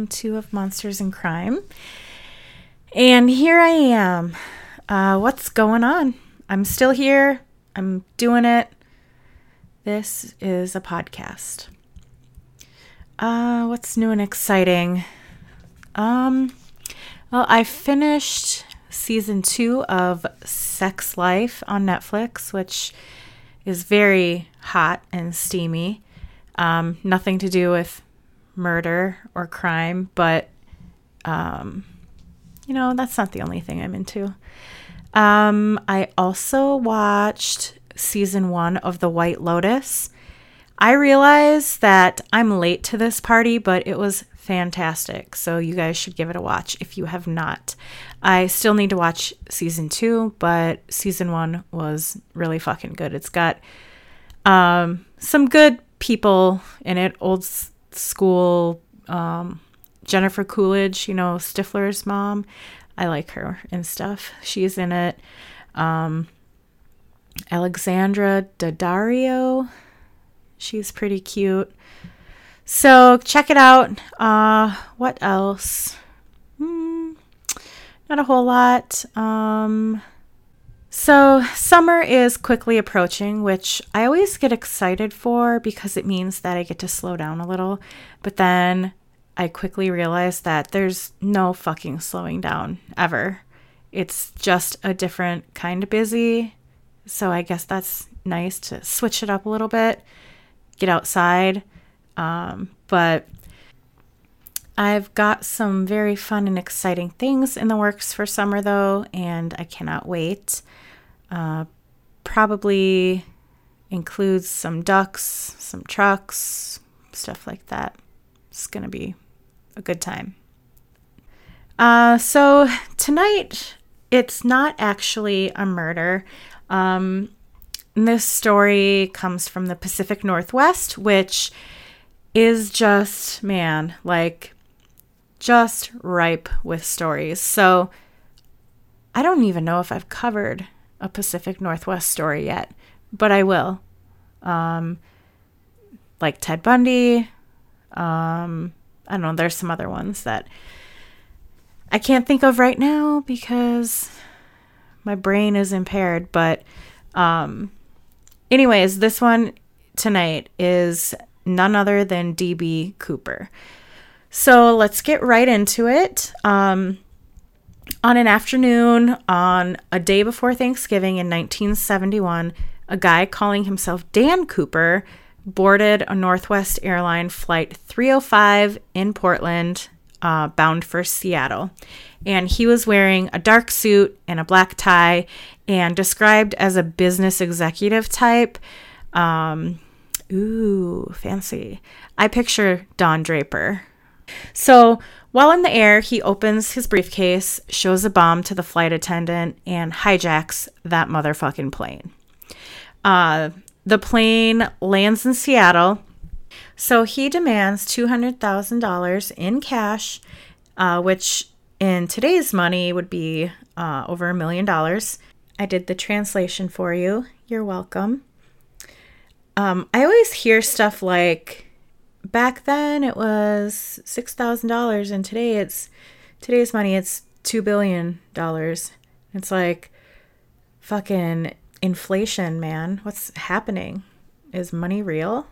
welcome to Of Monsters and Crime. And here I am. Uh, what's going on? I'm still here. I'm doing it. This is a podcast. Uh, what's new and exciting? Um, well, I finished season two of Sex Life on Netflix, which is very hot and steamy. Um, nothing to do with murder or crime, but um, you know, that's not the only thing I'm into. Um, I also watched season one of The White Lotus. I realize that I'm late to this party, but it was fantastic. So you guys should give it a watch if you have not. I still need to watch season two, but season one was really fucking good. It's got um, some good people in it, old school um, Jennifer Coolidge, you know, Stifler's mom. I like her and stuff. She's in it. Um, Alexandra Daddario. She's pretty cute. So check it out. Uh, what else? Hmm, not a whole lot. Um, so, summer is quickly approaching, which I always get excited for because it means that I get to slow down a little. But then I quickly realize that there's no fucking slowing down ever. It's just a different kind of busy. So, I guess that's nice to switch it up a little bit, get outside. Um, but I've got some very fun and exciting things in the works for summer, though, and I cannot wait. Uh, probably includes some ducks, some trucks, stuff like that. It's going to be a good time. Uh, so tonight, it's not actually a murder. Um, this story comes from the Pacific Northwest, which is just, man, like just ripe with stories. So I don't even know if I've covered a Pacific Northwest story yet, but I will. Um, like Ted Bundy. Um, I don't know, there's some other ones that I can't think of right now because my brain is impaired. But, um, anyways, this one tonight is none other than D.B. Cooper. So let's get right into it. Um, on an afternoon on a day before Thanksgiving in 1971, a guy calling himself Dan Cooper boarded a Northwest Airline Flight 305 in Portland, uh, bound for Seattle. And he was wearing a dark suit and a black tie and described as a business executive type. Um, ooh, fancy. I picture Don Draper so while in the air, he opens his briefcase, shows a bomb to the flight attendant, and hijacks that motherfucking plane. Uh, the plane lands in Seattle. So he demands $200,000 in cash, uh, which in today's money would be uh, over a million dollars. I did the translation for you. You're welcome. Um, I always hear stuff like back then it was six thousand dollars, and today it's today's money it's two billion dollars. It's like fucking inflation, man. What's happening? Is money real?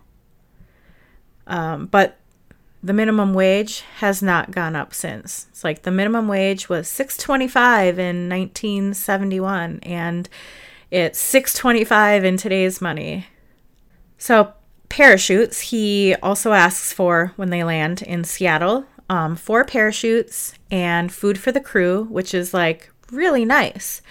Um, but the minimum wage has not gone up since. It's like the minimum wage was 625 in 1971 and it's 625 in today's money. So parachutes he also asks for when they land in Seattle. Um, four parachutes and food for the crew, which is like really nice.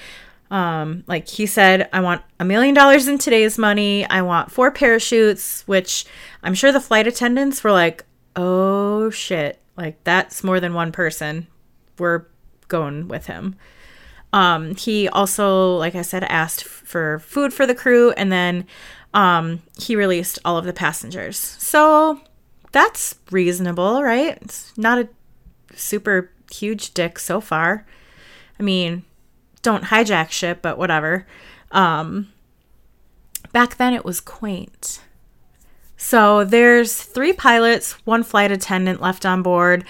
Um, like he said, I want a million dollars in today's money. I want four parachutes, which I'm sure the flight attendants were like, oh shit, like that's more than one person. We're going with him. Um, he also, like I said, asked for food for the crew and then um, he released all of the passengers. So that's reasonable, right? It's not a super huge dick so far. I mean, don't hijack shit, but whatever. Um, back then it was quaint. So there's three pilots, one flight attendant left on board,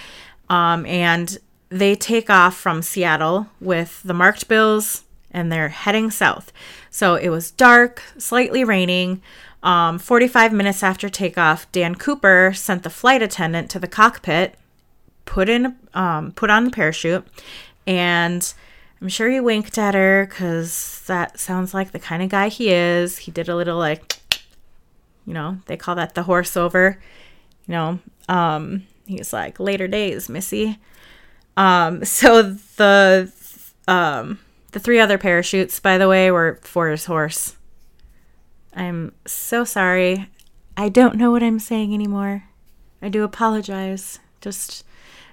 um, and they take off from Seattle with the marked bills and they're heading south. So it was dark, slightly raining. Um, 45 minutes after takeoff, Dan Cooper sent the flight attendant to the cockpit, put in, um, put on the parachute, and I'm sure he winked at her because that sounds like the kind of guy he is. He did a little like, you know, they call that the horse over. You know, um, he's like later days, Missy. Um, so the um, the three other parachutes, by the way, were for his horse. I'm so sorry. I don't know what I'm saying anymore. I do apologize. Just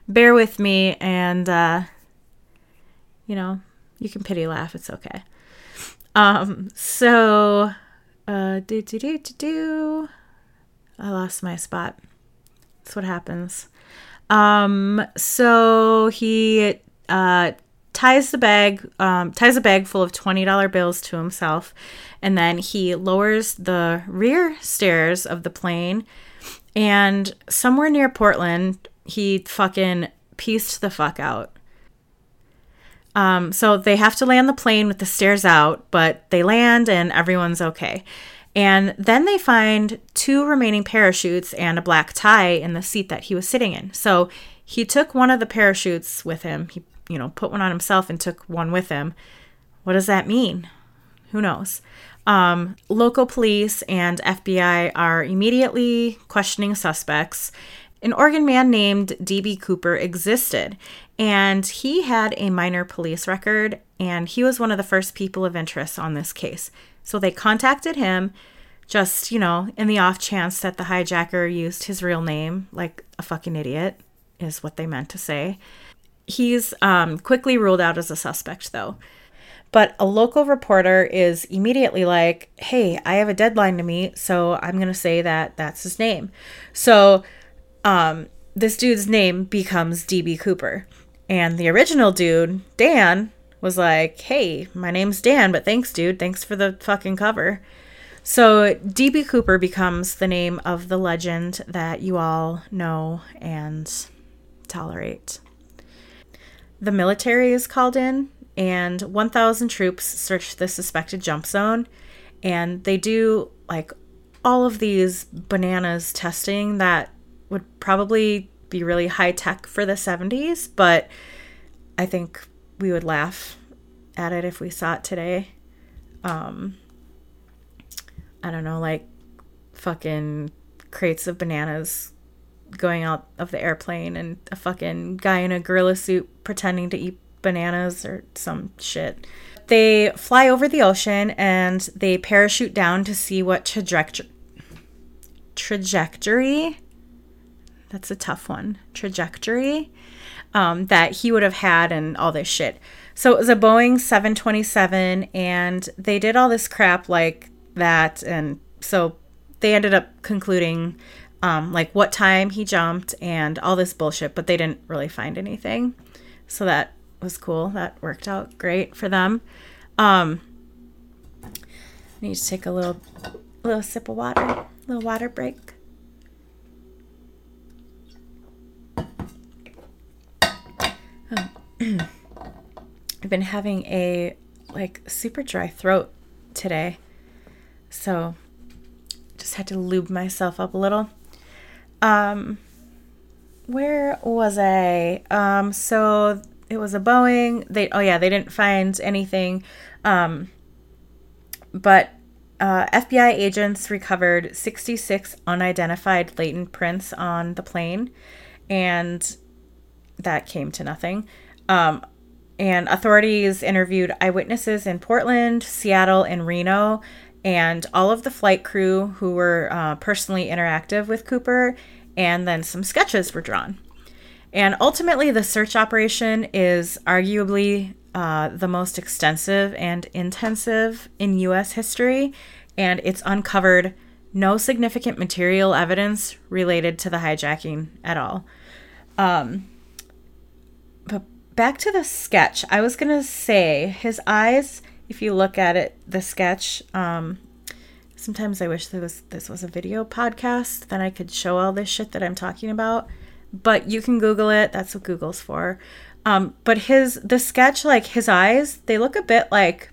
bear with me and uh you know, you can pity laugh, it's okay. Um so uh do do do do do I lost my spot. That's what happens. Um so he uh ties the bag um, ties a bag full of $20 bills to himself and then he lowers the rear stairs of the plane and somewhere near portland he fucking pieced the fuck out. Um, so they have to land the plane with the stairs out but they land and everyone's okay. And then they find two remaining parachutes and a black tie in the seat that he was sitting in. So he took one of the parachutes with him. He you know, put one on himself and took one with him. What does that mean? Who knows? Um, local police and FBI are immediately questioning suspects. An Oregon man named D.B. Cooper existed, and he had a minor police record, and he was one of the first people of interest on this case. So they contacted him just, you know, in the off chance that the hijacker used his real name, like a fucking idiot, is what they meant to say. He's um, quickly ruled out as a suspect, though. But a local reporter is immediately like, hey, I have a deadline to meet, so I'm going to say that that's his name. So um, this dude's name becomes DB Cooper. And the original dude, Dan, was like, hey, my name's Dan, but thanks, dude. Thanks for the fucking cover. So DB Cooper becomes the name of the legend that you all know and tolerate. The military is called in, and 1,000 troops search the suspected jump zone. And they do like all of these bananas testing that would probably be really high tech for the 70s, but I think we would laugh at it if we saw it today. Um, I don't know, like fucking crates of bananas going out of the airplane and a fucking guy in a gorilla suit pretending to eat bananas or some shit. They fly over the ocean and they parachute down to see what trajectory trajectory? That's a tough one. Trajectory um, that he would have had and all this shit. So it was a boeing 727 and they did all this crap like that and so they ended up concluding um, like what time he jumped and all this bullshit, but they didn't really find anything. So that was cool. That worked out great for them. Um, I need to take a little, little sip of water, a little water break. Oh. I've been having a like super dry throat today. So just had to lube myself up a little. Um, where was I? Um, so it was a Boeing. They oh yeah, they didn't find anything. Um, but uh, FBI agents recovered 66 unidentified latent prints on the plane, and that came to nothing. Um, and authorities interviewed eyewitnesses in Portland, Seattle, and Reno, and all of the flight crew who were uh, personally interactive with Cooper and then some sketches were drawn. And ultimately, the search operation is arguably uh, the most extensive and intensive in US history, and it's uncovered no significant material evidence related to the hijacking at all. Um, but back to the sketch, I was gonna say his eyes, if you look at it, the sketch, um, Sometimes I wish this was a video podcast, then I could show all this shit that I'm talking about. But you can Google it. That's what Google's for. Um, but his the sketch, like his eyes, they look a bit like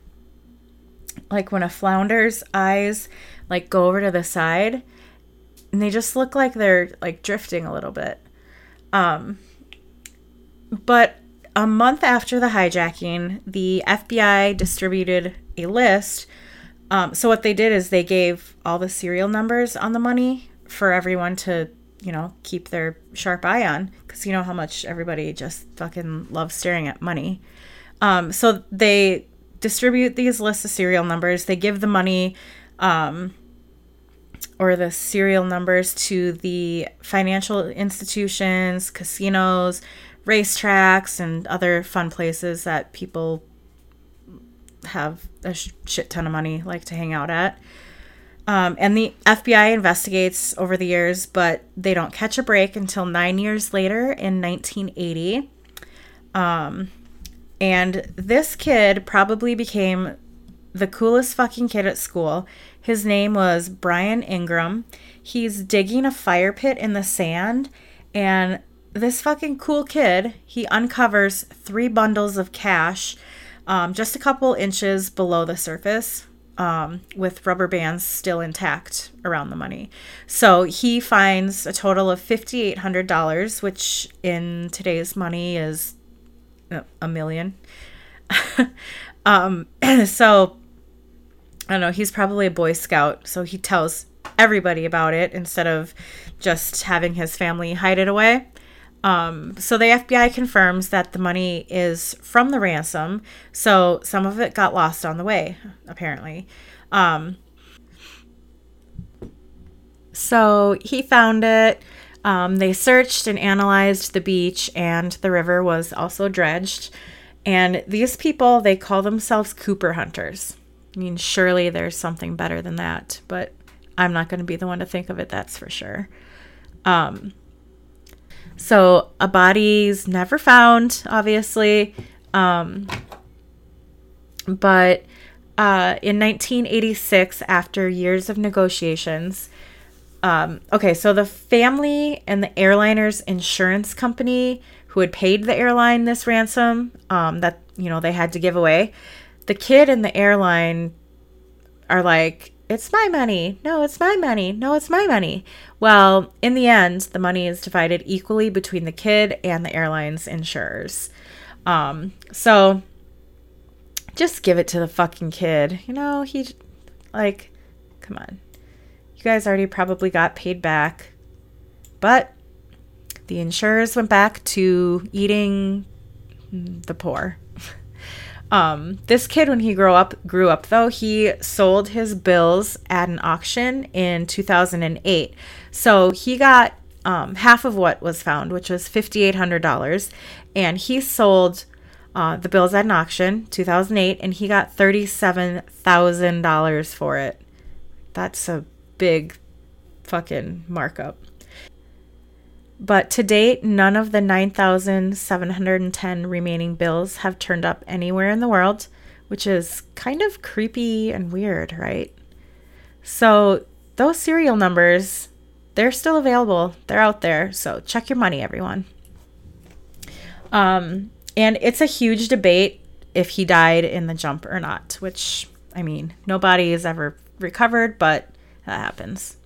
like when a flounder's eyes like go over to the side and they just look like they're like drifting a little bit. Um, but a month after the hijacking, the FBI distributed a list. Um, so what they did is they gave all the serial numbers on the money for everyone to, you know, keep their sharp eye on, because you know how much everybody just fucking loves staring at money. Um, so they distribute these lists of serial numbers. They give the money um, or the serial numbers to the financial institutions, casinos, racetracks, and other fun places that people have a shit ton of money like to hang out at. Um, and the FBI investigates over the years, but they don't catch a break until nine years later in 1980. Um, and this kid probably became the coolest fucking kid at school. His name was Brian Ingram. He's digging a fire pit in the sand, and this fucking cool kid, he uncovers three bundles of cash um, just a couple inches below the surface. Um, with rubber bands still intact around the money. So he finds a total of $5,800, which in today's money is a million. um, so I don't know, he's probably a Boy Scout, so he tells everybody about it instead of just having his family hide it away. Um, so the FBI confirms that the money is from the ransom, so some of it got lost on the way, apparently. Um, so he found it. Um, they searched and analyzed the beach, and the river was also dredged. And these people, they call themselves Cooper hunters. I mean, surely there's something better than that, but I'm not going to be the one to think of it, that's for sure. Um, so a body's never found, obviously. Um, but uh, in 1986, after years of negotiations, um, okay, so the family and the airliner's insurance company who had paid the airline this ransom um, that you know they had to give away, the kid and the airline are like, "It's my money. No, it's my money. No, it's my money." Well, in the end, the money is divided equally between the kid and the airline's insurers. Um, so just give it to the fucking kid. You know, he like, come on. You guys already probably got paid back. But the insurers went back to eating the poor. Um, this kid, when he grew up, grew up though, he sold his bills at an auction in 2008. So he got um, half of what was found, which was $5,800, and he sold uh, the bills at an auction 2008, and he got $37,000 for it. That's a big fucking markup. But to date, none of the 9,710 remaining bills have turned up anywhere in the world, which is kind of creepy and weird, right? So, those serial numbers, they're still available. They're out there. So, check your money, everyone. Um, and it's a huge debate if he died in the jump or not, which, I mean, nobody has ever recovered, but that happens.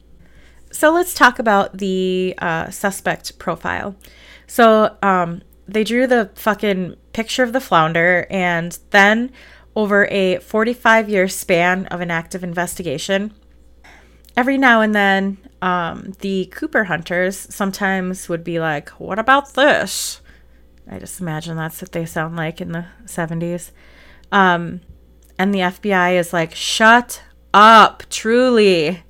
So let's talk about the uh, suspect profile. So um, they drew the fucking picture of the flounder, and then over a 45 year span of an active investigation, every now and then um, the Cooper hunters sometimes would be like, What about this? I just imagine that's what they sound like in the 70s. Um, and the FBI is like, Shut up, truly.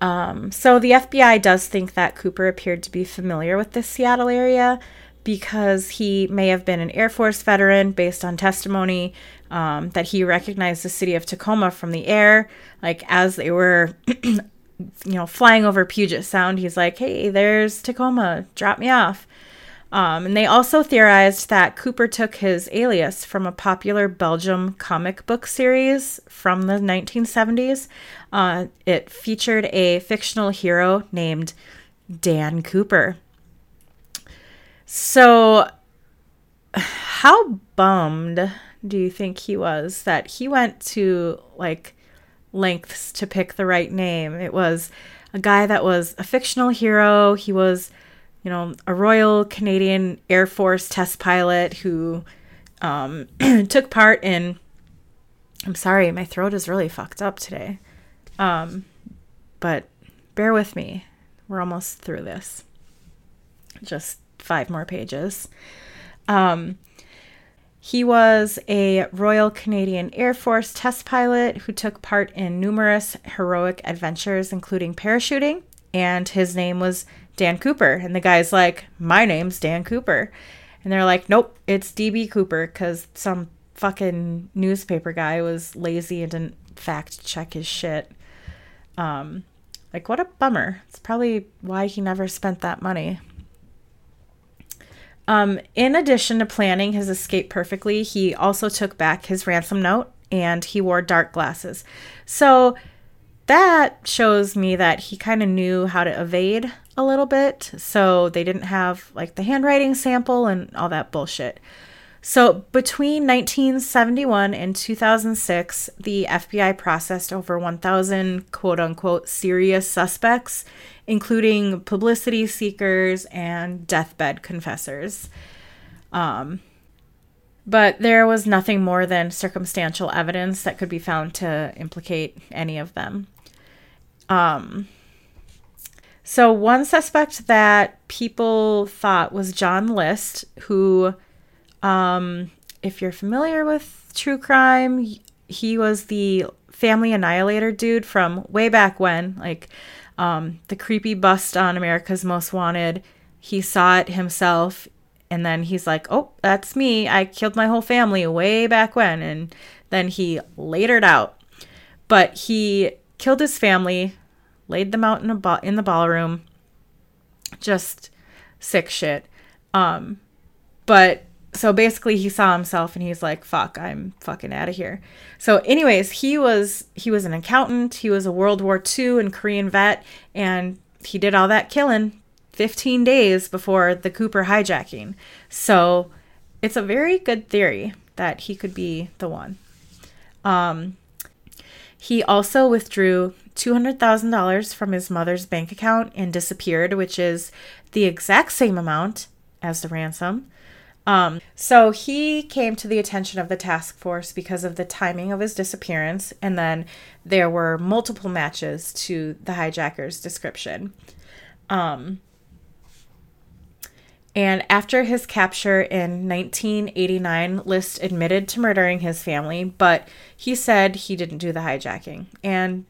Um, so the FBI does think that Cooper appeared to be familiar with the Seattle area because he may have been an Air Force veteran based on testimony um, that he recognized the city of Tacoma from the air. Like as they were, you know, flying over Puget Sound, he's like, hey, there's Tacoma, drop me off. Um, and they also theorized that Cooper took his alias from a popular Belgium comic book series from the 1970s. Uh, it featured a fictional hero named Dan Cooper. So, how bummed do you think he was that he went to like lengths to pick the right name? It was a guy that was a fictional hero. He was you know, a Royal Canadian Air Force test pilot who um, took part in. I'm sorry, my throat is really fucked up today. Um, but bear with me. We're almost through this. Just five more pages. Um, he was a Royal Canadian Air Force test pilot who took part in numerous heroic adventures, including parachuting, and his name was Dan Cooper. And the guy's like, My name's Dan Cooper. And they're like, Nope, it's DB Cooper because some fucking newspaper guy was lazy and didn't fact check his shit. Um, like, what a bummer. It's probably why he never spent that money. Um, in addition to planning his escape perfectly, he also took back his ransom note and he wore dark glasses. So that shows me that he kind of knew how to evade a little bit. So they didn't have like the handwriting sample and all that bullshit. So between 1971 and 2006, the FBI processed over 1,000 quote unquote serious suspects, including publicity seekers and deathbed confessors. Um, but there was nothing more than circumstantial evidence that could be found to implicate any of them. Um, so, one suspect that people thought was John List, who, um, if you're familiar with true crime, he was the family annihilator dude from way back when, like um, the creepy bust on America's Most Wanted. He saw it himself, and then he's like, "Oh, that's me. I killed my whole family way back when." And then he it out. But he killed his family laid them out in a ba- in the ballroom. Just sick shit. Um, but so basically he saw himself and he's like fuck i'm fucking out of here so anyways he was he was an accountant he was a world war ii and korean vet and he did all that killing 15 days before the cooper hijacking so it's a very good theory that he could be the one um, he also withdrew $200,000 from his mother's bank account and disappeared, which is the exact same amount as the ransom. Um, so he came to the attention of the task force because of the timing of his disappearance, and then there were multiple matches to the hijacker's description. Um, and after his capture in 1989, List admitted to murdering his family, but he said he didn't do the hijacking. And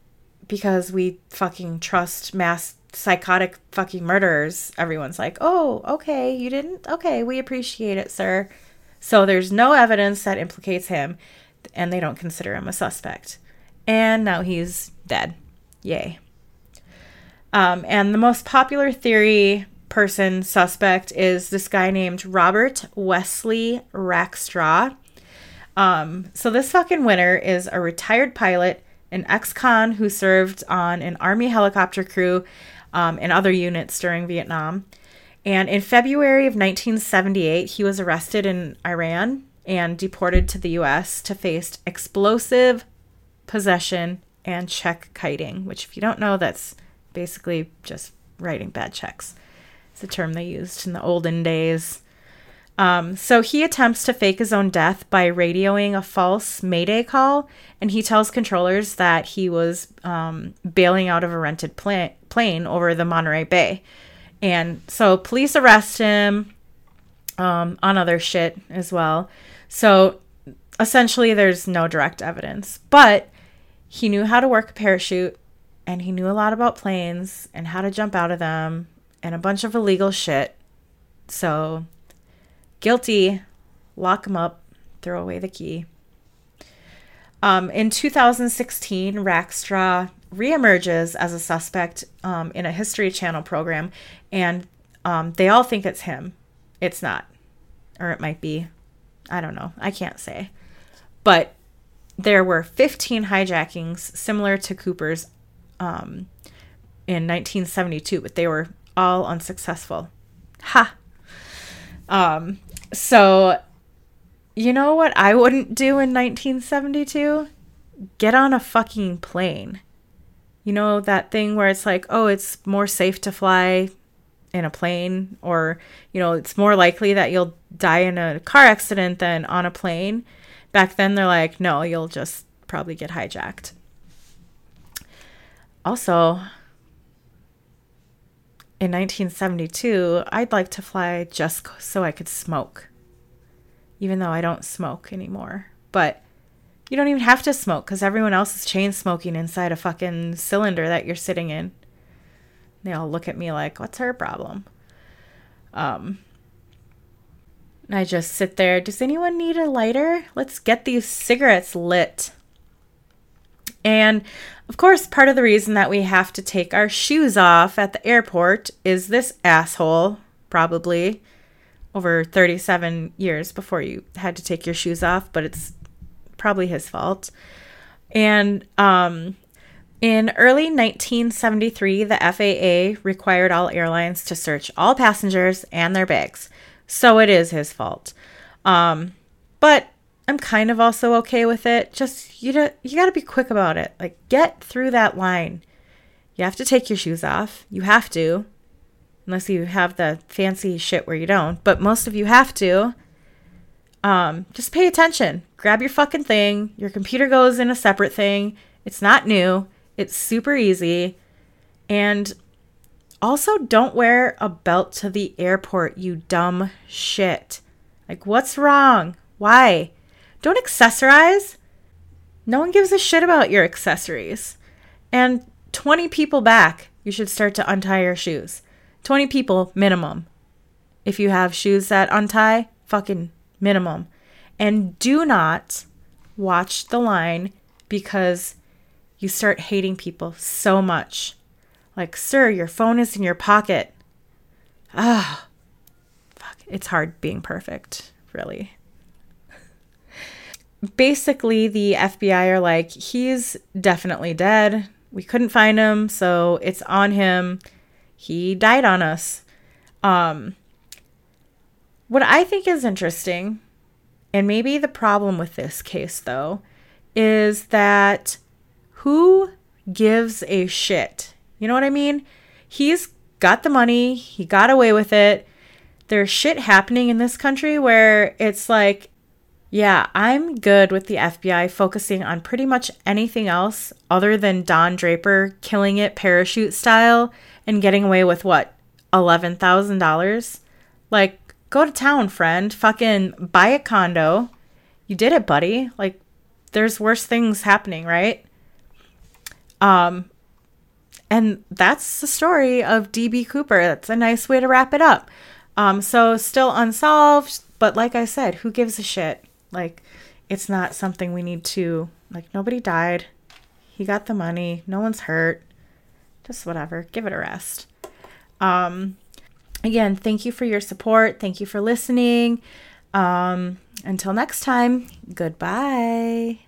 because we fucking trust mass psychotic fucking murderers, everyone's like, oh, okay, you didn't? Okay, we appreciate it, sir. So there's no evidence that implicates him, and they don't consider him a suspect. And now he's dead. Yay. Um, and the most popular theory person suspect is this guy named Robert Wesley Rackstraw. Um, so this fucking winner is a retired pilot, an ex-con who served on an army helicopter crew um, and other units during Vietnam. And in February of 1978, he was arrested in Iran and deported to the US to face explosive possession and check kiting, which, if you don't know, that's basically just writing bad checks. It's a term they used in the olden days. Um, so he attempts to fake his own death by radioing a false Mayday call, and he tells controllers that he was um, bailing out of a rented pla- plane over the Monterey Bay. And so police arrest him um, on other shit as well. So essentially, there's no direct evidence, but he knew how to work a parachute and he knew a lot about planes and how to jump out of them and a bunch of illegal shit. So, guilty, lock him up, throw away the key. Um, in 2016, Rackstraw reemerges as a suspect um, in a History Channel program, and um, they all think it's him. it's not. Or it might be. I don't know. I can't say. But there were 15 hijackings similar to Cooper's um, in 1972, but they were all unsuccessful. Ha! Um, so, you know what I wouldn't do in 1972? Get on a fucking plane. You know that thing where it's like, oh, it's more safe to fly in a plane, or, you know, it's more likely that you'll die in a car accident than on a plane. Back then, they're like, no, you'll just probably get hijacked. Also, in 1972, I'd like to fly just so I could smoke, even though I don't smoke anymore. But you don't even have to smoke because everyone else is chain smoking inside a fucking cylinder that you're sitting in. They all look at me like, what's her problem? Um, I just sit there. Does anyone need a lighter? Let's get these cigarettes lit. And of course, part of the reason that we have to take our shoes off at the airport is this asshole, probably over 37 years before you had to take your shoes off, but it's probably his fault. And um, in early 1973, the FAA required all airlines to search all passengers and their bags. So it is his fault. Um, but I'm kind of also okay with it. Just you know, you got to be quick about it. Like get through that line. You have to take your shoes off. You have to. Unless you have the fancy shit where you don't, but most of you have to. Um, just pay attention. Grab your fucking thing. Your computer goes in a separate thing. It's not new. It's super easy. And also, don't wear a belt to the airport, you dumb shit. Like, what's wrong? Why? Don't accessorize. No one gives a shit about your accessories. And 20 people back, you should start to untie your shoes. 20 people minimum. If you have shoes that untie, fucking minimum. And do not watch the line because you start hating people so much. Like, sir, your phone is in your pocket. Ah, fuck. It's hard being perfect, really. Basically, the FBI are like, he's definitely dead. We couldn't find him, so it's on him. He died on us. Um, what I think is interesting, and maybe the problem with this case, though, is that who gives a shit? You know what I mean? He's got the money, he got away with it. There's shit happening in this country where it's like, yeah, I'm good with the FBI focusing on pretty much anything else other than Don Draper killing it parachute style and getting away with what? $11,000? Like, go to town, friend. Fucking buy a condo. You did it, buddy. Like, there's worse things happening, right? Um, and that's the story of DB Cooper. That's a nice way to wrap it up. Um, so still unsolved, but like I said, who gives a shit? Like, it's not something we need to, like, nobody died. He got the money. No one's hurt. Just whatever. Give it a rest. Um, again, thank you for your support. Thank you for listening. Um, until next time, goodbye.